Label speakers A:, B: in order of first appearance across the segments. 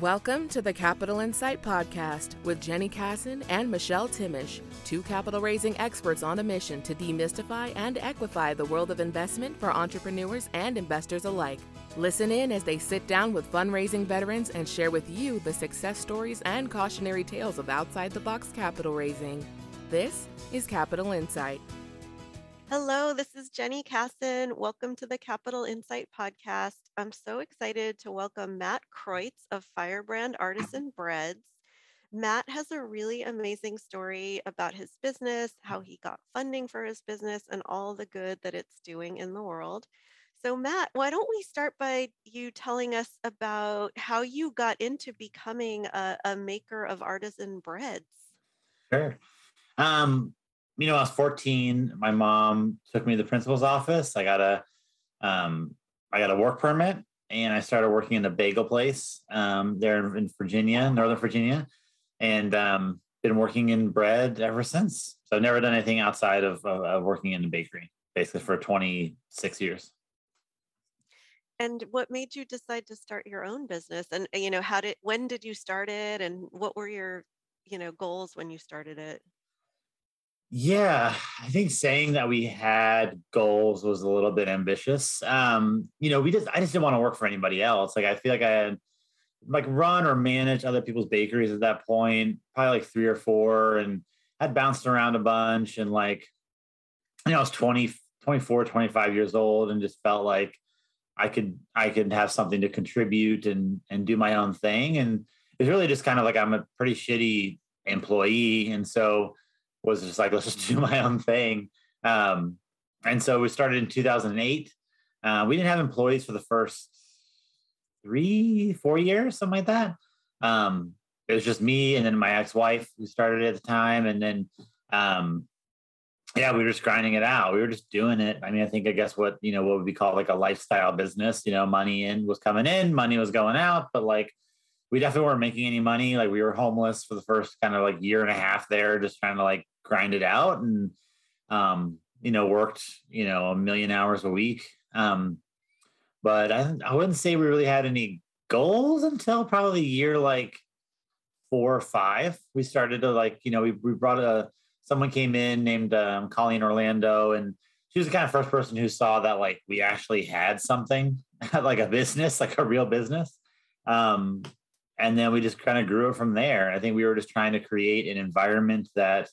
A: Welcome to the Capital Insight Podcast with Jenny Kassan and Michelle Timish, two capital raising experts on a mission to demystify and equify the world of investment for entrepreneurs and investors alike. Listen in as they sit down with fundraising veterans and share with you the success stories and cautionary tales of outside the box capital raising. This is Capital Insight.
B: Hello, this is Jenny Kassan. Welcome to the Capital Insight Podcast. I'm so excited to welcome Matt Kreutz of Firebrand Artisan Breads. Matt has a really amazing story about his business, how he got funding for his business, and all the good that it's doing in the world. So, Matt, why don't we start by you telling us about how you got into becoming a, a maker of artisan breads?
C: Sure. Um, you know, I was 14. My mom took me to the principal's office. I got a, um, I got a work permit, and I started working in a bagel place um, there in Virginia, Northern Virginia, and um, been working in bread ever since. So I've never done anything outside of, of, of working in a bakery, basically for 26 years.
B: And what made you decide to start your own business? And you know, how did when did you start it? And what were your you know goals when you started it?
C: Yeah, I think saying that we had goals was a little bit ambitious. Um, you know, we just I just didn't want to work for anybody else. Like I feel like I had like run or manage other people's bakeries at that point, probably like three or four, and I'd bounced around a bunch and like you know, I was 20, 24, 25 years old and just felt like I could I could have something to contribute and and do my own thing. And it's really just kind of like I'm a pretty shitty employee. And so was just like, let's just do my own thing. Um, and so we started in 2008. Uh, we didn't have employees for the first three, four years, something like that. Um, it was just me and then my ex-wife who started at the time. And then, um, yeah, we were just grinding it out. We were just doing it. I mean, I think, I guess what, you know, what would be called like a lifestyle business, you know, money in was coming in, money was going out, but like we definitely weren't making any money. Like we were homeless for the first kind of like year and a half there, just trying to like grind it out and um, you know worked you know a million hours a week. Um, but I I wouldn't say we really had any goals until probably year like four or five. We started to like you know we we brought a someone came in named um, Colleen Orlando and she was the kind of first person who saw that like we actually had something like a business like a real business um, and then we just kind of grew it from there i think we were just trying to create an environment that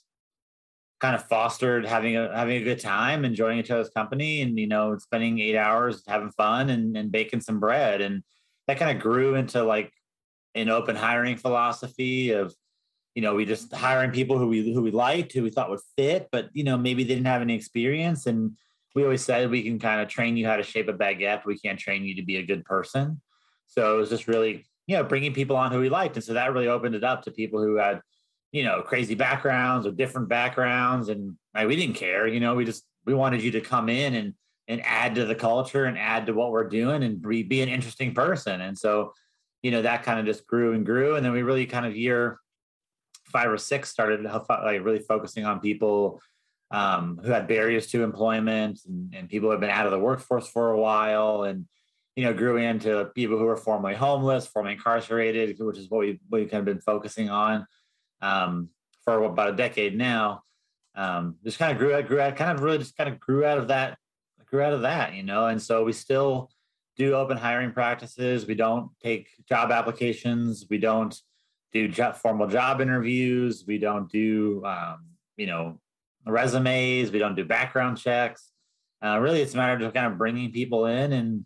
C: kind of fostered having a having a good time, enjoying each other's company, and you know, spending eight hours having fun and, and baking some bread. And that kind of grew into like an open hiring philosophy of, you know, we just hiring people who we who we liked, who we thought would fit, but you know, maybe they didn't have any experience. And we always said we can kind of train you how to shape a baguette, but we can't train you to be a good person. So it was just really, you know, bringing people on who we liked. And so that really opened it up to people who had you know, crazy backgrounds or different backgrounds. And like, we didn't care, you know, we just, we wanted you to come in and, and add to the culture and add to what we're doing and be, be an interesting person. And so, you know, that kind of just grew and grew. And then we really kind of year five or six started like really focusing on people um, who had barriers to employment and, and people who had been out of the workforce for a while and, you know, grew into people who were formerly homeless, formerly incarcerated, which is what we, we kind of been focusing on um, for about a decade now. Um, just kind of grew out, grew out, kind of really just kind of grew out of that, grew out of that, you know. And so we still do open hiring practices. We don't take job applications. We don't do job, formal job interviews. We don't do, um, you know, resumes. We don't do background checks. Uh, really, it's a matter of kind of bringing people in and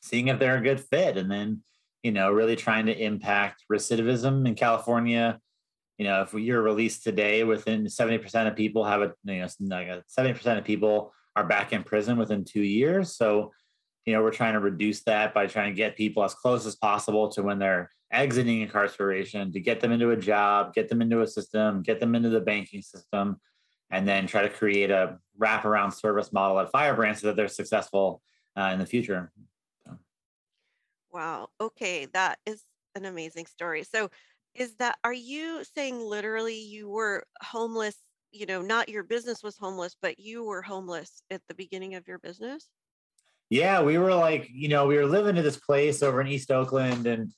C: seeing if they're a good fit, and then you know, really trying to impact recidivism in California you know, if you're released today, within 70% of people have a, you know, like a 70% of people are back in prison within two years. So, you know, we're trying to reduce that by trying to get people as close as possible to when they're exiting incarceration to get them into a job, get them into a system, get them into the banking system, and then try to create a wraparound service model at Firebrand so that they're successful uh, in the future. So.
B: Wow. Okay. That is an amazing story. So, is that are you saying literally you were homeless, you know, not your business was homeless, but you were homeless at the beginning of your business?
C: Yeah, we were like, you know, we were living in this place over in East Oakland and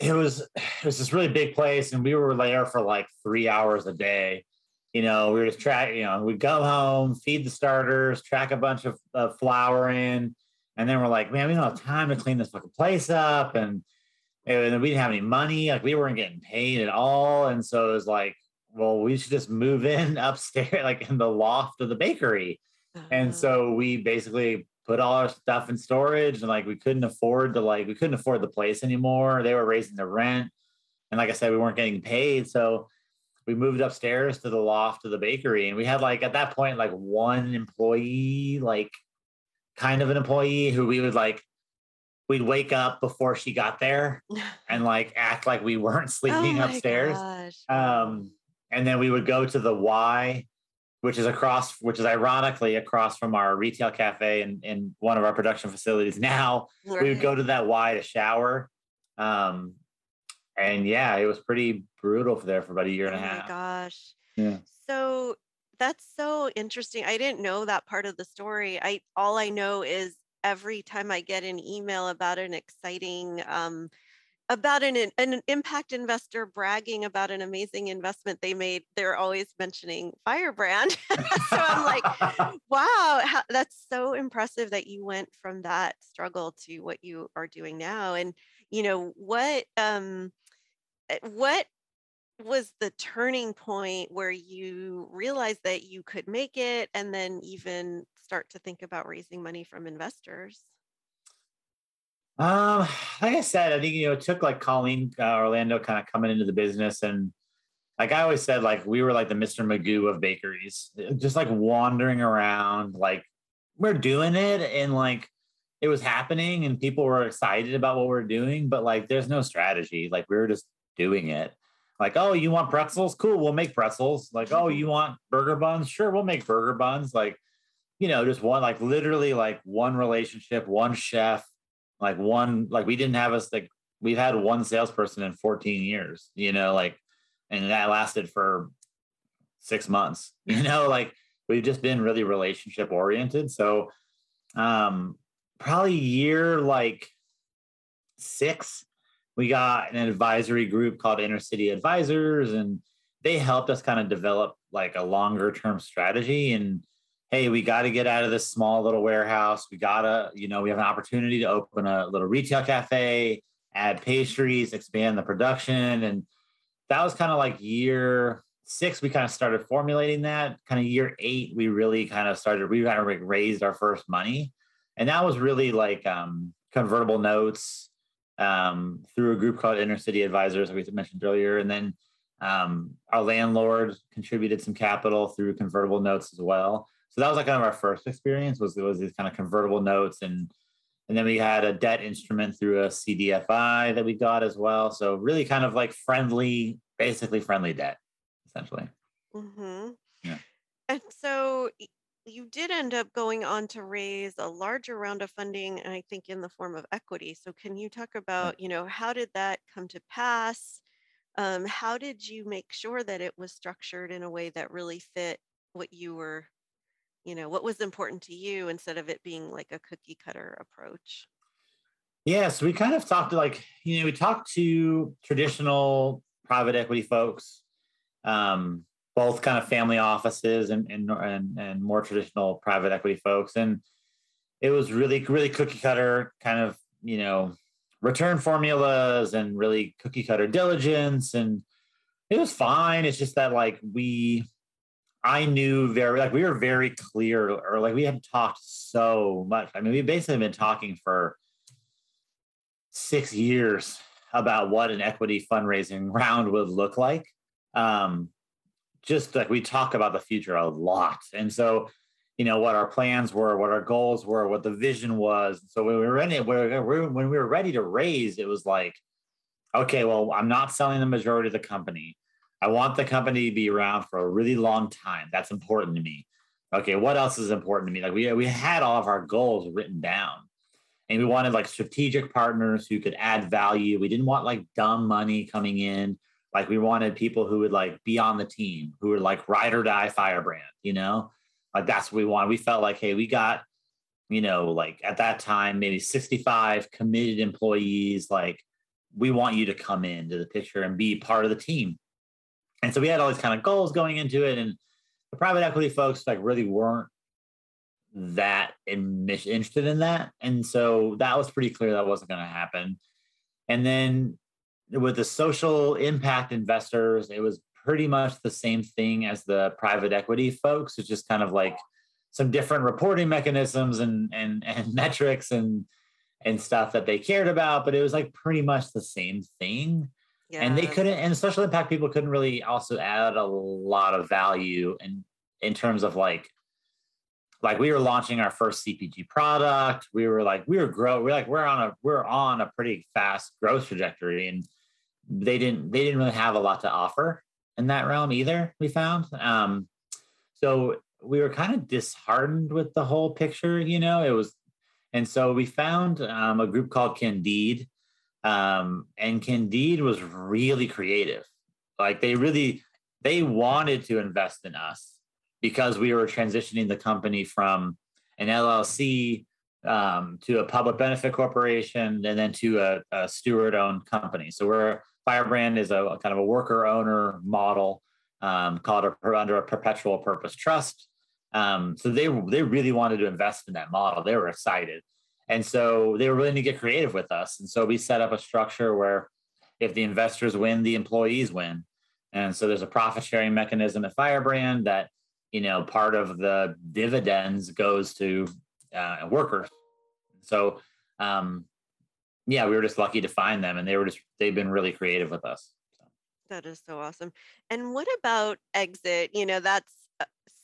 C: it was it was this really big place, and we were there for like three hours a day. You know, we were just track. You know, we'd go home, feed the starters, track a bunch of, of flour in, and then we're like, man, we don't have time to clean this fucking place up, and and we didn't have any money. Like we weren't getting paid at all, and so it was like, well, we should just move in upstairs, like in the loft of the bakery. Uh-huh. And so we basically put all our stuff in storage and like we couldn't afford to like we couldn't afford the place anymore. They were raising the rent. And like I said, we weren't getting paid. So we moved upstairs to the loft of the bakery. And we had like at that point, like one employee, like kind of an employee who we would like we'd wake up before she got there and like act like we weren't sleeping oh upstairs. Gosh. Um and then we would go to the Y which is across, which is ironically across from our retail cafe in, in one of our production facilities. Now right. we would go to that Y to shower. Um, and yeah, it was pretty brutal for there for about a year and a half.
B: Oh my gosh.
C: Yeah.
B: So that's so interesting. I didn't know that part of the story. I all I know is every time I get an email about an exciting um, about an, an impact investor bragging about an amazing investment they made, they're always mentioning Firebrand. so I'm like, wow, how, that's so impressive that you went from that struggle to what you are doing now. And you know what? Um, eh, what was the turning point where you realized that you could make it, and then even start to think about raising money from investors?
C: Um, like I said, I think you know it took like Colleen uh, Orlando kind of coming into the business, and like I always said, like we were like the Mr. Magoo of bakeries, just like wandering around, like we're doing it, and like it was happening, and people were excited about what we're doing, but like there's no strategy, like we were just doing it. Like, oh, you want pretzels? Cool, we'll make pretzels. Like, oh, you want burger buns? Sure, we'll make burger buns. Like, you know, just one, like literally like one relationship, one chef, like one like we didn't have us like we've had one salesperson in 14 years you know like and that lasted for six months you know like we've just been really relationship oriented. So um probably year like six we got an advisory group called inner city advisors and they helped us kind of develop like a longer term strategy. And hey, we got to get out of this small little warehouse. We got to, you know, we have an opportunity to open a little retail cafe, add pastries, expand the production. And that was kind of like year six, we kind of started formulating that. Kind of year eight, we really kind of started, we kind of raised our first money. And that was really like um, convertible notes um, through a group called Inner City Advisors, like we mentioned earlier. And then um, our landlord contributed some capital through convertible notes as well so that was like kind of our first experience was it was these kind of convertible notes and and then we had a debt instrument through a CDFI that we got as well. So really kind of like friendly, basically friendly debt, essentially.
B: Mm-hmm. Yeah. And so you did end up going on to raise a larger round of funding, and I think in the form of equity. So can you talk about, you know, how did that come to pass? Um, how did you make sure that it was structured in a way that really fit what you were you know what was important to you instead of it being like a cookie cutter approach?
C: Yeah so we kind of talked to like you know we talked to traditional private equity folks um, both kind of family offices and, and and and more traditional private equity folks and it was really really cookie cutter kind of you know return formulas and really cookie cutter diligence and it was fine. It's just that like we I knew very like we were very clear or like we had talked so much. I mean, we've basically been talking for six years about what an equity fundraising round would look like. Um, just like we talk about the future a lot. And so, you know, what our plans were, what our goals were, what the vision was. So when we were ready, when we were ready to raise, it was like, okay, well, I'm not selling the majority of the company. I want the company to be around for a really long time. That's important to me. Okay, what else is important to me? Like we we had all of our goals written down. And we wanted like strategic partners who could add value. We didn't want like dumb money coming in. Like we wanted people who would like be on the team, who were like ride or die firebrand, you know? Like that's what we want. We felt like, hey, we got, you know, like at that time, maybe 65 committed employees, like we want you to come into the picture and be part of the team. And so we had all these kind of goals going into it. And the private equity folks like really weren't that interested in that. And so that was pretty clear that wasn't going to happen. And then with the social impact investors, it was pretty much the same thing as the private equity folks. It's just kind of like some different reporting mechanisms and and and metrics and and stuff that they cared about, but it was like pretty much the same thing. Yeah. And they couldn't, and social impact people couldn't really also add a lot of value in in terms of like, like we were launching our first CPG product. We were like, we were grow, we're like, we're on a we're on a pretty fast growth trajectory, and they didn't they didn't really have a lot to offer in that realm either. We found, um, so we were kind of disheartened with the whole picture. You know, it was and so we found um, a group called Candide. Um, and Candide was really creative. Like they really, they wanted to invest in us because we were transitioning the company from an LLC um, to a public benefit corporation and then to a, a steward owned company. So we're Firebrand is a, a kind of a worker owner model um, called a, under a perpetual purpose trust. Um, so they they really wanted to invest in that model. They were excited, and so they were willing to get creative with us. And so we set up a structure where if the investors win, the employees win. And so there's a profit sharing mechanism at Firebrand that you know part of the dividends goes to uh, workers. So um, yeah, we were just lucky to find them, and they were just they've been really creative with us.
B: That is so awesome. And what about exit? You know, that's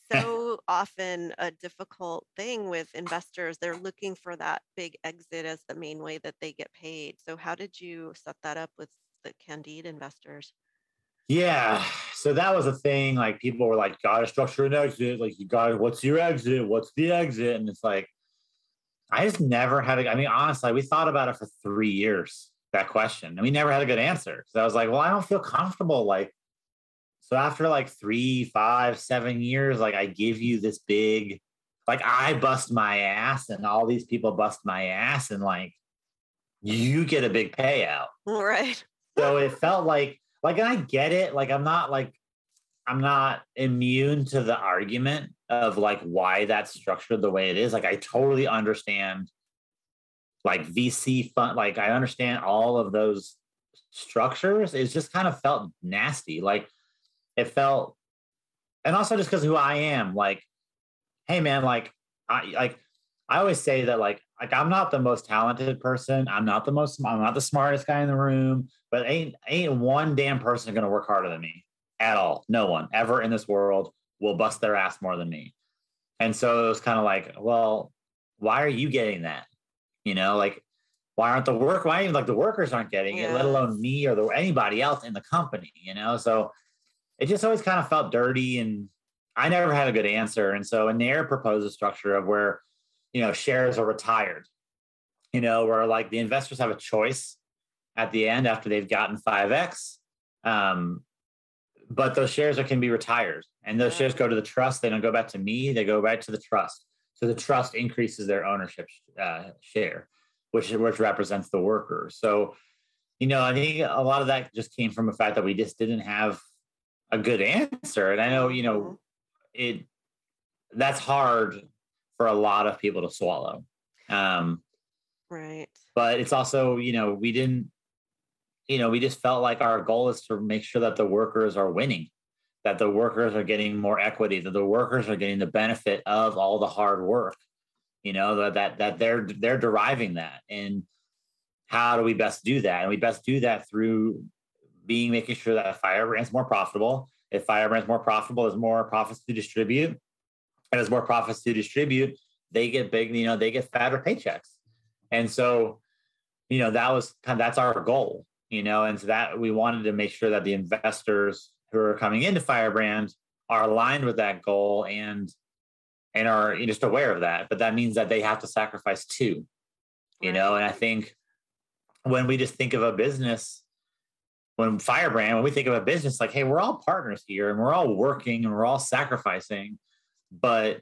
B: so often a difficult thing with investors. They're looking for that big exit as the main way that they get paid. So, how did you set that up with the Candide investors?
C: Yeah. So that was a thing. Like people were like, gotta structure an exit. Like you gotta, what's your exit? What's the exit? And it's like, I just never had a, I mean, honestly, we thought about it for three years, that question. And we never had a good answer. So I was like, well, I don't feel comfortable like so after like three, five, seven years, like I give you this big, like I bust my ass and all these people bust my ass and like you get a big payout.
B: Right.
C: So it felt like, like, and I get it. Like I'm not like, I'm not immune to the argument of like why that's structured the way it is. Like I totally understand like VC fund, like I understand all of those structures. It just kind of felt nasty. Like it felt, and also just because who I am, like, hey man, like I like I always say that like like I'm not the most talented person. I'm not the most I'm not the smartest guy in the room, but ain't ain't one damn person gonna work harder than me at all. No one ever in this world will bust their ass more than me. And so it was kind of like, well, why are you getting that? You know, like why aren't the work why even like the workers aren't getting it, let alone me or the, anybody else in the company, you know? So it just always kind of felt dirty and I never had a good answer. And so Nair proposed a structure of where, you know, shares are retired, you know, where like the investors have a choice at the end after they've gotten 5X. Um, but those shares are, can be retired and those shares go to the trust. They don't go back to me. They go back to the trust. So the trust increases their ownership uh, share, which, which represents the worker. So, you know, I think a lot of that just came from the fact that we just didn't have a good answer. And I know, you know, mm-hmm. it that's hard for a lot of people to swallow. Um,
B: right.
C: But it's also, you know, we didn't, you know, we just felt like our goal is to make sure that the workers are winning, that the workers are getting more equity, that the workers are getting the benefit of all the hard work, you know, that that that they're they're deriving that. And how do we best do that? And we best do that through being making sure that Firebrand's more profitable. If Firebrand's more profitable, there's more profits to distribute. And as more profits to distribute, they get big, you know, they get fatter paychecks. And so, you know, that was kind of, that's our goal, you know, and so that we wanted to make sure that the investors who are coming into Firebrand are aligned with that goal and and are just aware of that. But that means that they have to sacrifice too, you know. And I think when we just think of a business when Firebrand, when we think of a business, like, hey, we're all partners here and we're all working and we're all sacrificing, but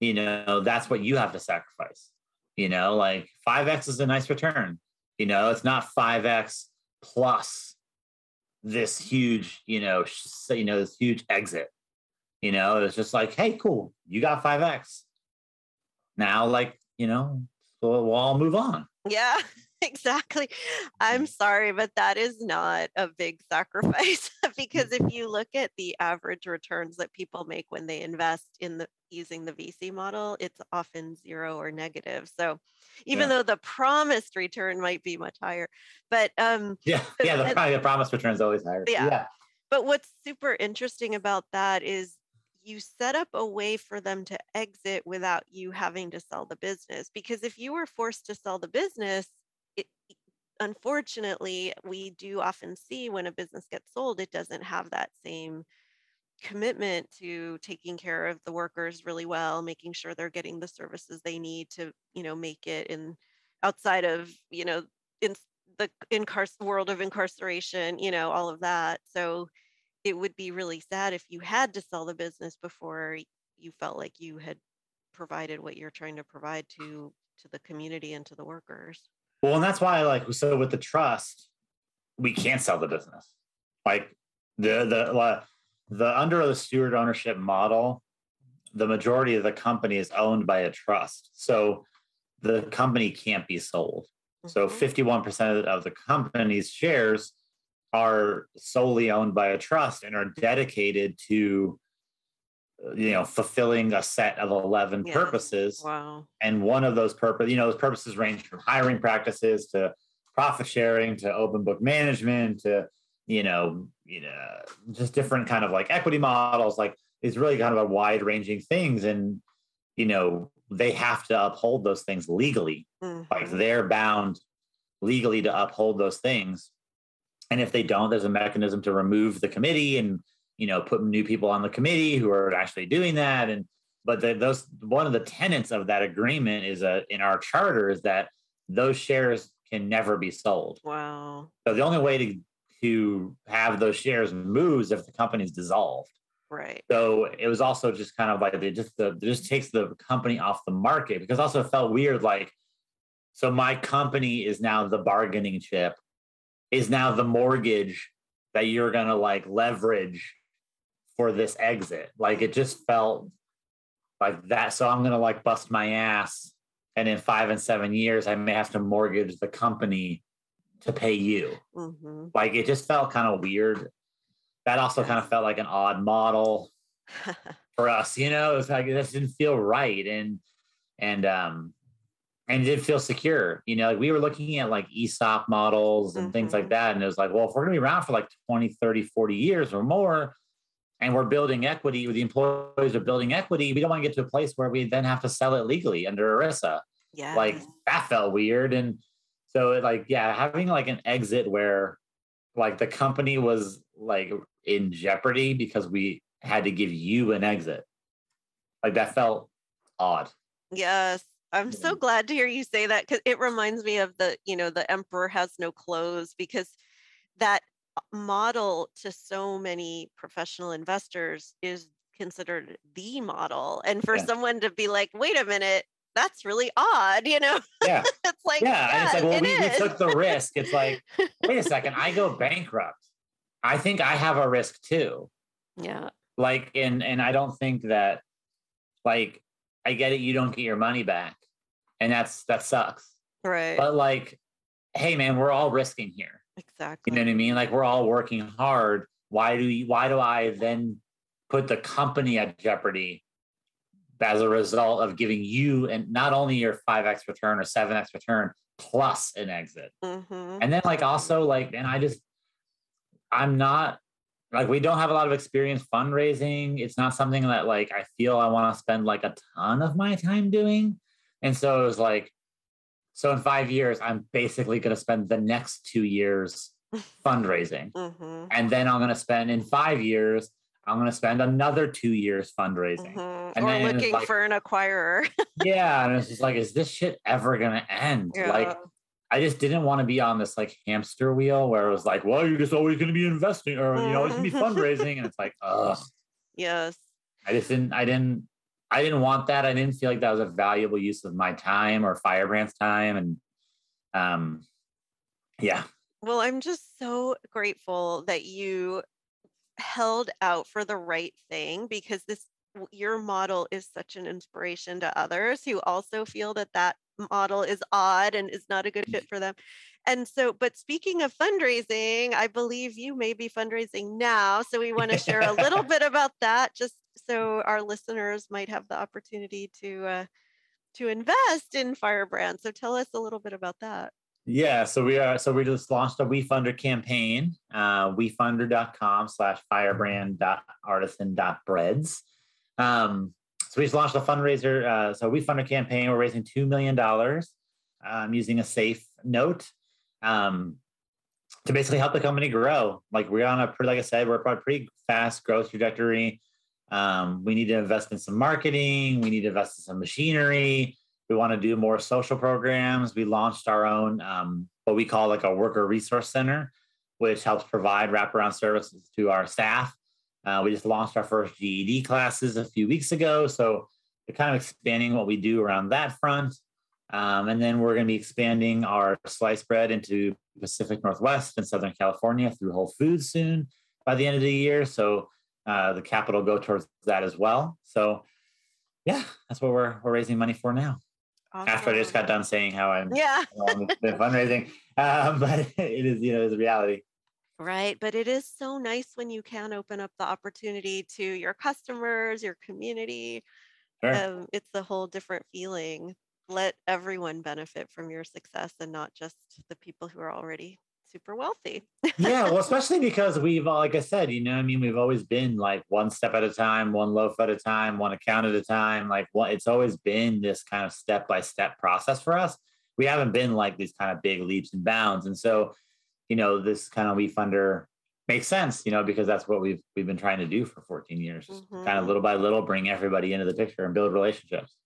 C: you know, that's what you have to sacrifice. You know, like 5x is a nice return. You know, it's not 5x plus this huge, you know, you know, this huge exit. You know, it's just like, hey, cool, you got 5x. Now, like, you know, we'll, we'll all move on.
B: Yeah, exactly. I'm
C: Mm.
B: sorry, but that is not a big sacrifice because if you look at the average returns that people make when they invest in the using the VC model, it's often zero or negative. So even
C: Yeah.
B: though the promised return might be much higher, but um
C: Yeah. Yeah. The, probably the promise return is always higher.
B: Yeah.
C: Yeah.
B: but what's super interesting about that is you set up a way for them to exit without you having to sell the business because if you were forced to sell the business it, unfortunately we do often see when a business gets sold it doesn't have that same commitment to taking care of the workers really well making sure they're getting the services they need to you know make it in outside of you know in the incar- world of incarceration you know all of that. So it would be really sad if you had to sell the business before you felt like you had provided what you're trying to provide to to the community and to the workers
C: Well, and that's why, like, so with the trust, we can't sell the business. Like the the the under the steward ownership model, the majority of the company is owned by a trust, so the company can't be sold. So
B: Mhm.
C: fifty one percent of the company's shares are solely owned by a trust and are dedicated to, you know, fulfilling a set of eleven
B: Yes.
C: purposes.
B: Wow.
C: And one of those purpose you know those purposes range from hiring practices to profit sharing to open book management to you know you know just different kind of like equity models. Like it's really kind of a wide ranging things. And you know they have to uphold those things legally. Like
B: Mhm.
C: they're bound legally to uphold those things. And if they don't there's a mechanism to remove the committee and you know put new people on the committee who are actually doing that. And but the, those one of the tenets of that agreement is a in our charter is that those shares can never be sold.
B: Wow.
C: So the only way to to have those shares move is if the company's dissolved.
B: Right.
C: So it was also just kind of like it just the, it just takes the company off the market because also it felt weird like so my company is now the bargaining chip is now the mortgage that you're gonna like leverage for this exit. Like it just felt like that. So I'm gonna like bust my ass and in five and seven years I may have to mortgage the company to pay you
B: hmm
C: like it just felt kind of weird. That also kind of felt like an odd model for us, you know. It was like this didn't feel right, and and um and it didn't feel secure. You know, like we were looking at like ESOP models and things like
B: Mhm.
C: that, and it was like, well, if we're gonna be around for like 20, 30, 40 years or more, and we're building equity, the employees are building equity, we don't want to get to a place where we then have to sell it legally under ERISA.
B: Yeah
C: like that felt weird and so it, like yeah having like an exit where like the company was like in jeopardy because we had to give you an exit. Like that felt odd.
B: Yes. I'm so glad to hear you say that because it reminds me of the, you know, the emperor has no clothes because that model to so many professional investors is considered the model. And for
C: Yeah.
B: someone to be like, wait a minute, that's really odd, you know,
C: yeah
B: it's like,
C: yeah and it's like well
B: it
C: we, we took the risk it's like wait a second i go bankrupt i think i have a risk too
B: yeah.
C: like and and i don't think that like i get it you don't get your money back and that's that sucks
B: Right.
C: but like hey man we're all risking here
B: exactly.
C: you know what i mean? Like we're all working hard. Why do you why do i then put the company at jeopardy as a result of giving you and not only your 5x return or 7x return plus an exit?
B: Mhm.
C: and then like also like and i just i'm not like we don't have a lot of experience fundraising. It's not something that like i feel i want to spend like a ton of my time doing. And so it was like so in five years i'm basically going to spend the next two years fundraising
B: Mhm.
C: and then i'm going to spend in five years i'm going to spend another two years fundraising
B: Mhm.
C: And
B: Or
C: then
B: looking
C: like-
B: for an acquirer.
C: yeah and it's just like is this shit ever going to end like I just didn't want to be on this like hamster wheel where it was like, well, you're just always going to be investing or, you know, it's going to be fundraising. And it's like, ugh,
B: yes.
C: I just didn't, I didn't, I didn't want that. I didn't feel like that was a valuable use of my time or Firebrand's time. And um, yeah,
B: Well, I'm just so grateful that you held out for the right thing because this your model is such an inspiration to others who also feel that that model is odd and is not a good fit for them. And so, but speaking of fundraising, I believe you may be fundraising now. So we want to share a little bit about that, just so our listeners might have the opportunity to uh, to invest in Firebrand. So tell us a little bit about that.
C: Yeah, so we are so we just launched a WeFunder campaign, uh, wefunder.com slash firebrand.artisan.breads. Um, so we just launched a fundraiser. Uh, so WeFunder campaign, we're raising $2 million um, using a safe note um, to basically help the company grow. Like we're on a pretty, like I said, we're on a pretty fast growth trajectory. Um, we need to invest in some marketing. We need to invest in some machinery. We want to do more social programs. We launched our own, um, what we call like a worker resource center, which helps provide wraparound services to our staff. Uh, we just launched our first GED classes a few weeks ago. So we're kind of expanding what we do around that front. Um, and then we're going to be expanding our sliced bread into Pacific Northwest and Southern California through Whole Foods soon by the end of the year. So uh, the capital go towards that as well. So yeah, that's what we're we're raising money for now. Awesome. After I just got done saying how I'm
B: yeah
C: fundraising, um, but it is you know it's a reality.
B: Right, but it is so nice when you can open up the opportunity to your customers, your community. Sure. Um, it's a whole different feeling let everyone benefit from your success and not just the people who are already super wealthy.
C: yeah, well, especially because we've, like I said, you know, I mean, we've always been like one step at a time, one loaf at a time, one account at a time. Like, what it's always been this kind of step by step process for us. We haven't been like these kind of big leaps and bounds, and so, you know, this kind of we funder makes sense, you know, because that's what we've we've been trying to do for 14 years, mm-hmm. kind of little by little, bring everybody into the picture and build relationships.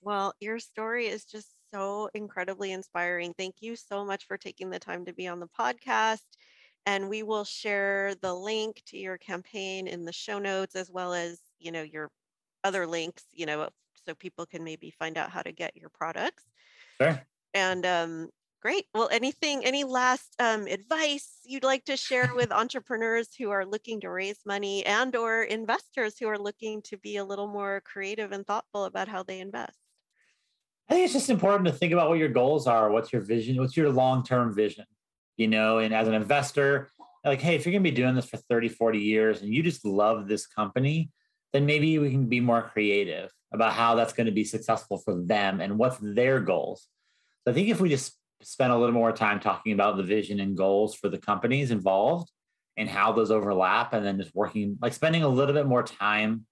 B: Well, your story is just so incredibly inspiring. Thank you so much for taking the time to be on the podcast. And we will share the link to your campaign in the show notes as well as, you know, your other links, you know, so people can maybe find out how to get your products.
C: Sure.
B: And um, great. Well, anything, any last um, advice you'd like to share with entrepreneurs who are looking to raise money and or investors who are looking to be a little more creative and thoughtful about how they invest?
C: I think it's just important to think about what your goals are. What's your vision? What's your long term vision? You know, and as an investor, like, hey, if you're going to be doing this for 30, 40 years and you just love this company, then maybe we can be more creative about how that's going to be successful for them and what's their goals. So I think if we just spend a little more time talking about the vision and goals for the companies involved and how those overlap, and then just working, like spending a little bit more time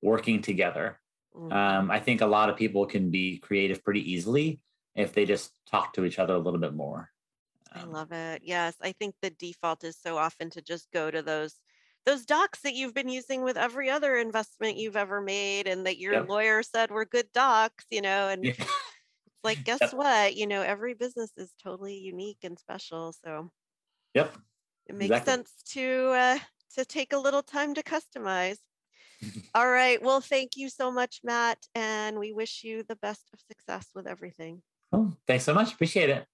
C: working together. Um, I think a lot of people can be creative pretty easily if they just talk to each other a little bit more.
B: Um, I love it. Yes, I think the default is so often to just go to those those docs that you've been using with every other investment you've ever made and that your yep. lawyer said were good docs, you know, and yeah. it's like guess yep. what? You know, every business is totally unique and special, so
C: Yep.
B: It makes exactly. sense to uh to take a little time to customize. All right. Well, thank you so much, Matt. And we wish you the best of success with everything.
C: Oh, thanks so much. Appreciate it.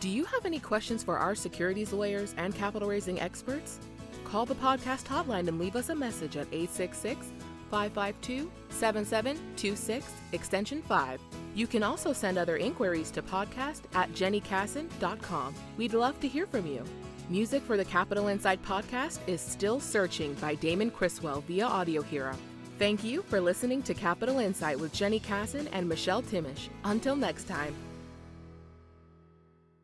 A: Do you have any questions for our securities lawyers and capital raising experts? Call the podcast hotline and leave us a message at 866 552 7726, extension 5. You can also send other inquiries to podcast at jennykassan.com. We'd love to hear from you. Music for the Capital Insight podcast is Still Searching by Damon Criswell via Audio Hero. Thank you for listening to Capital Insight with Jenny Kassan and Michelle Timish. Until next time.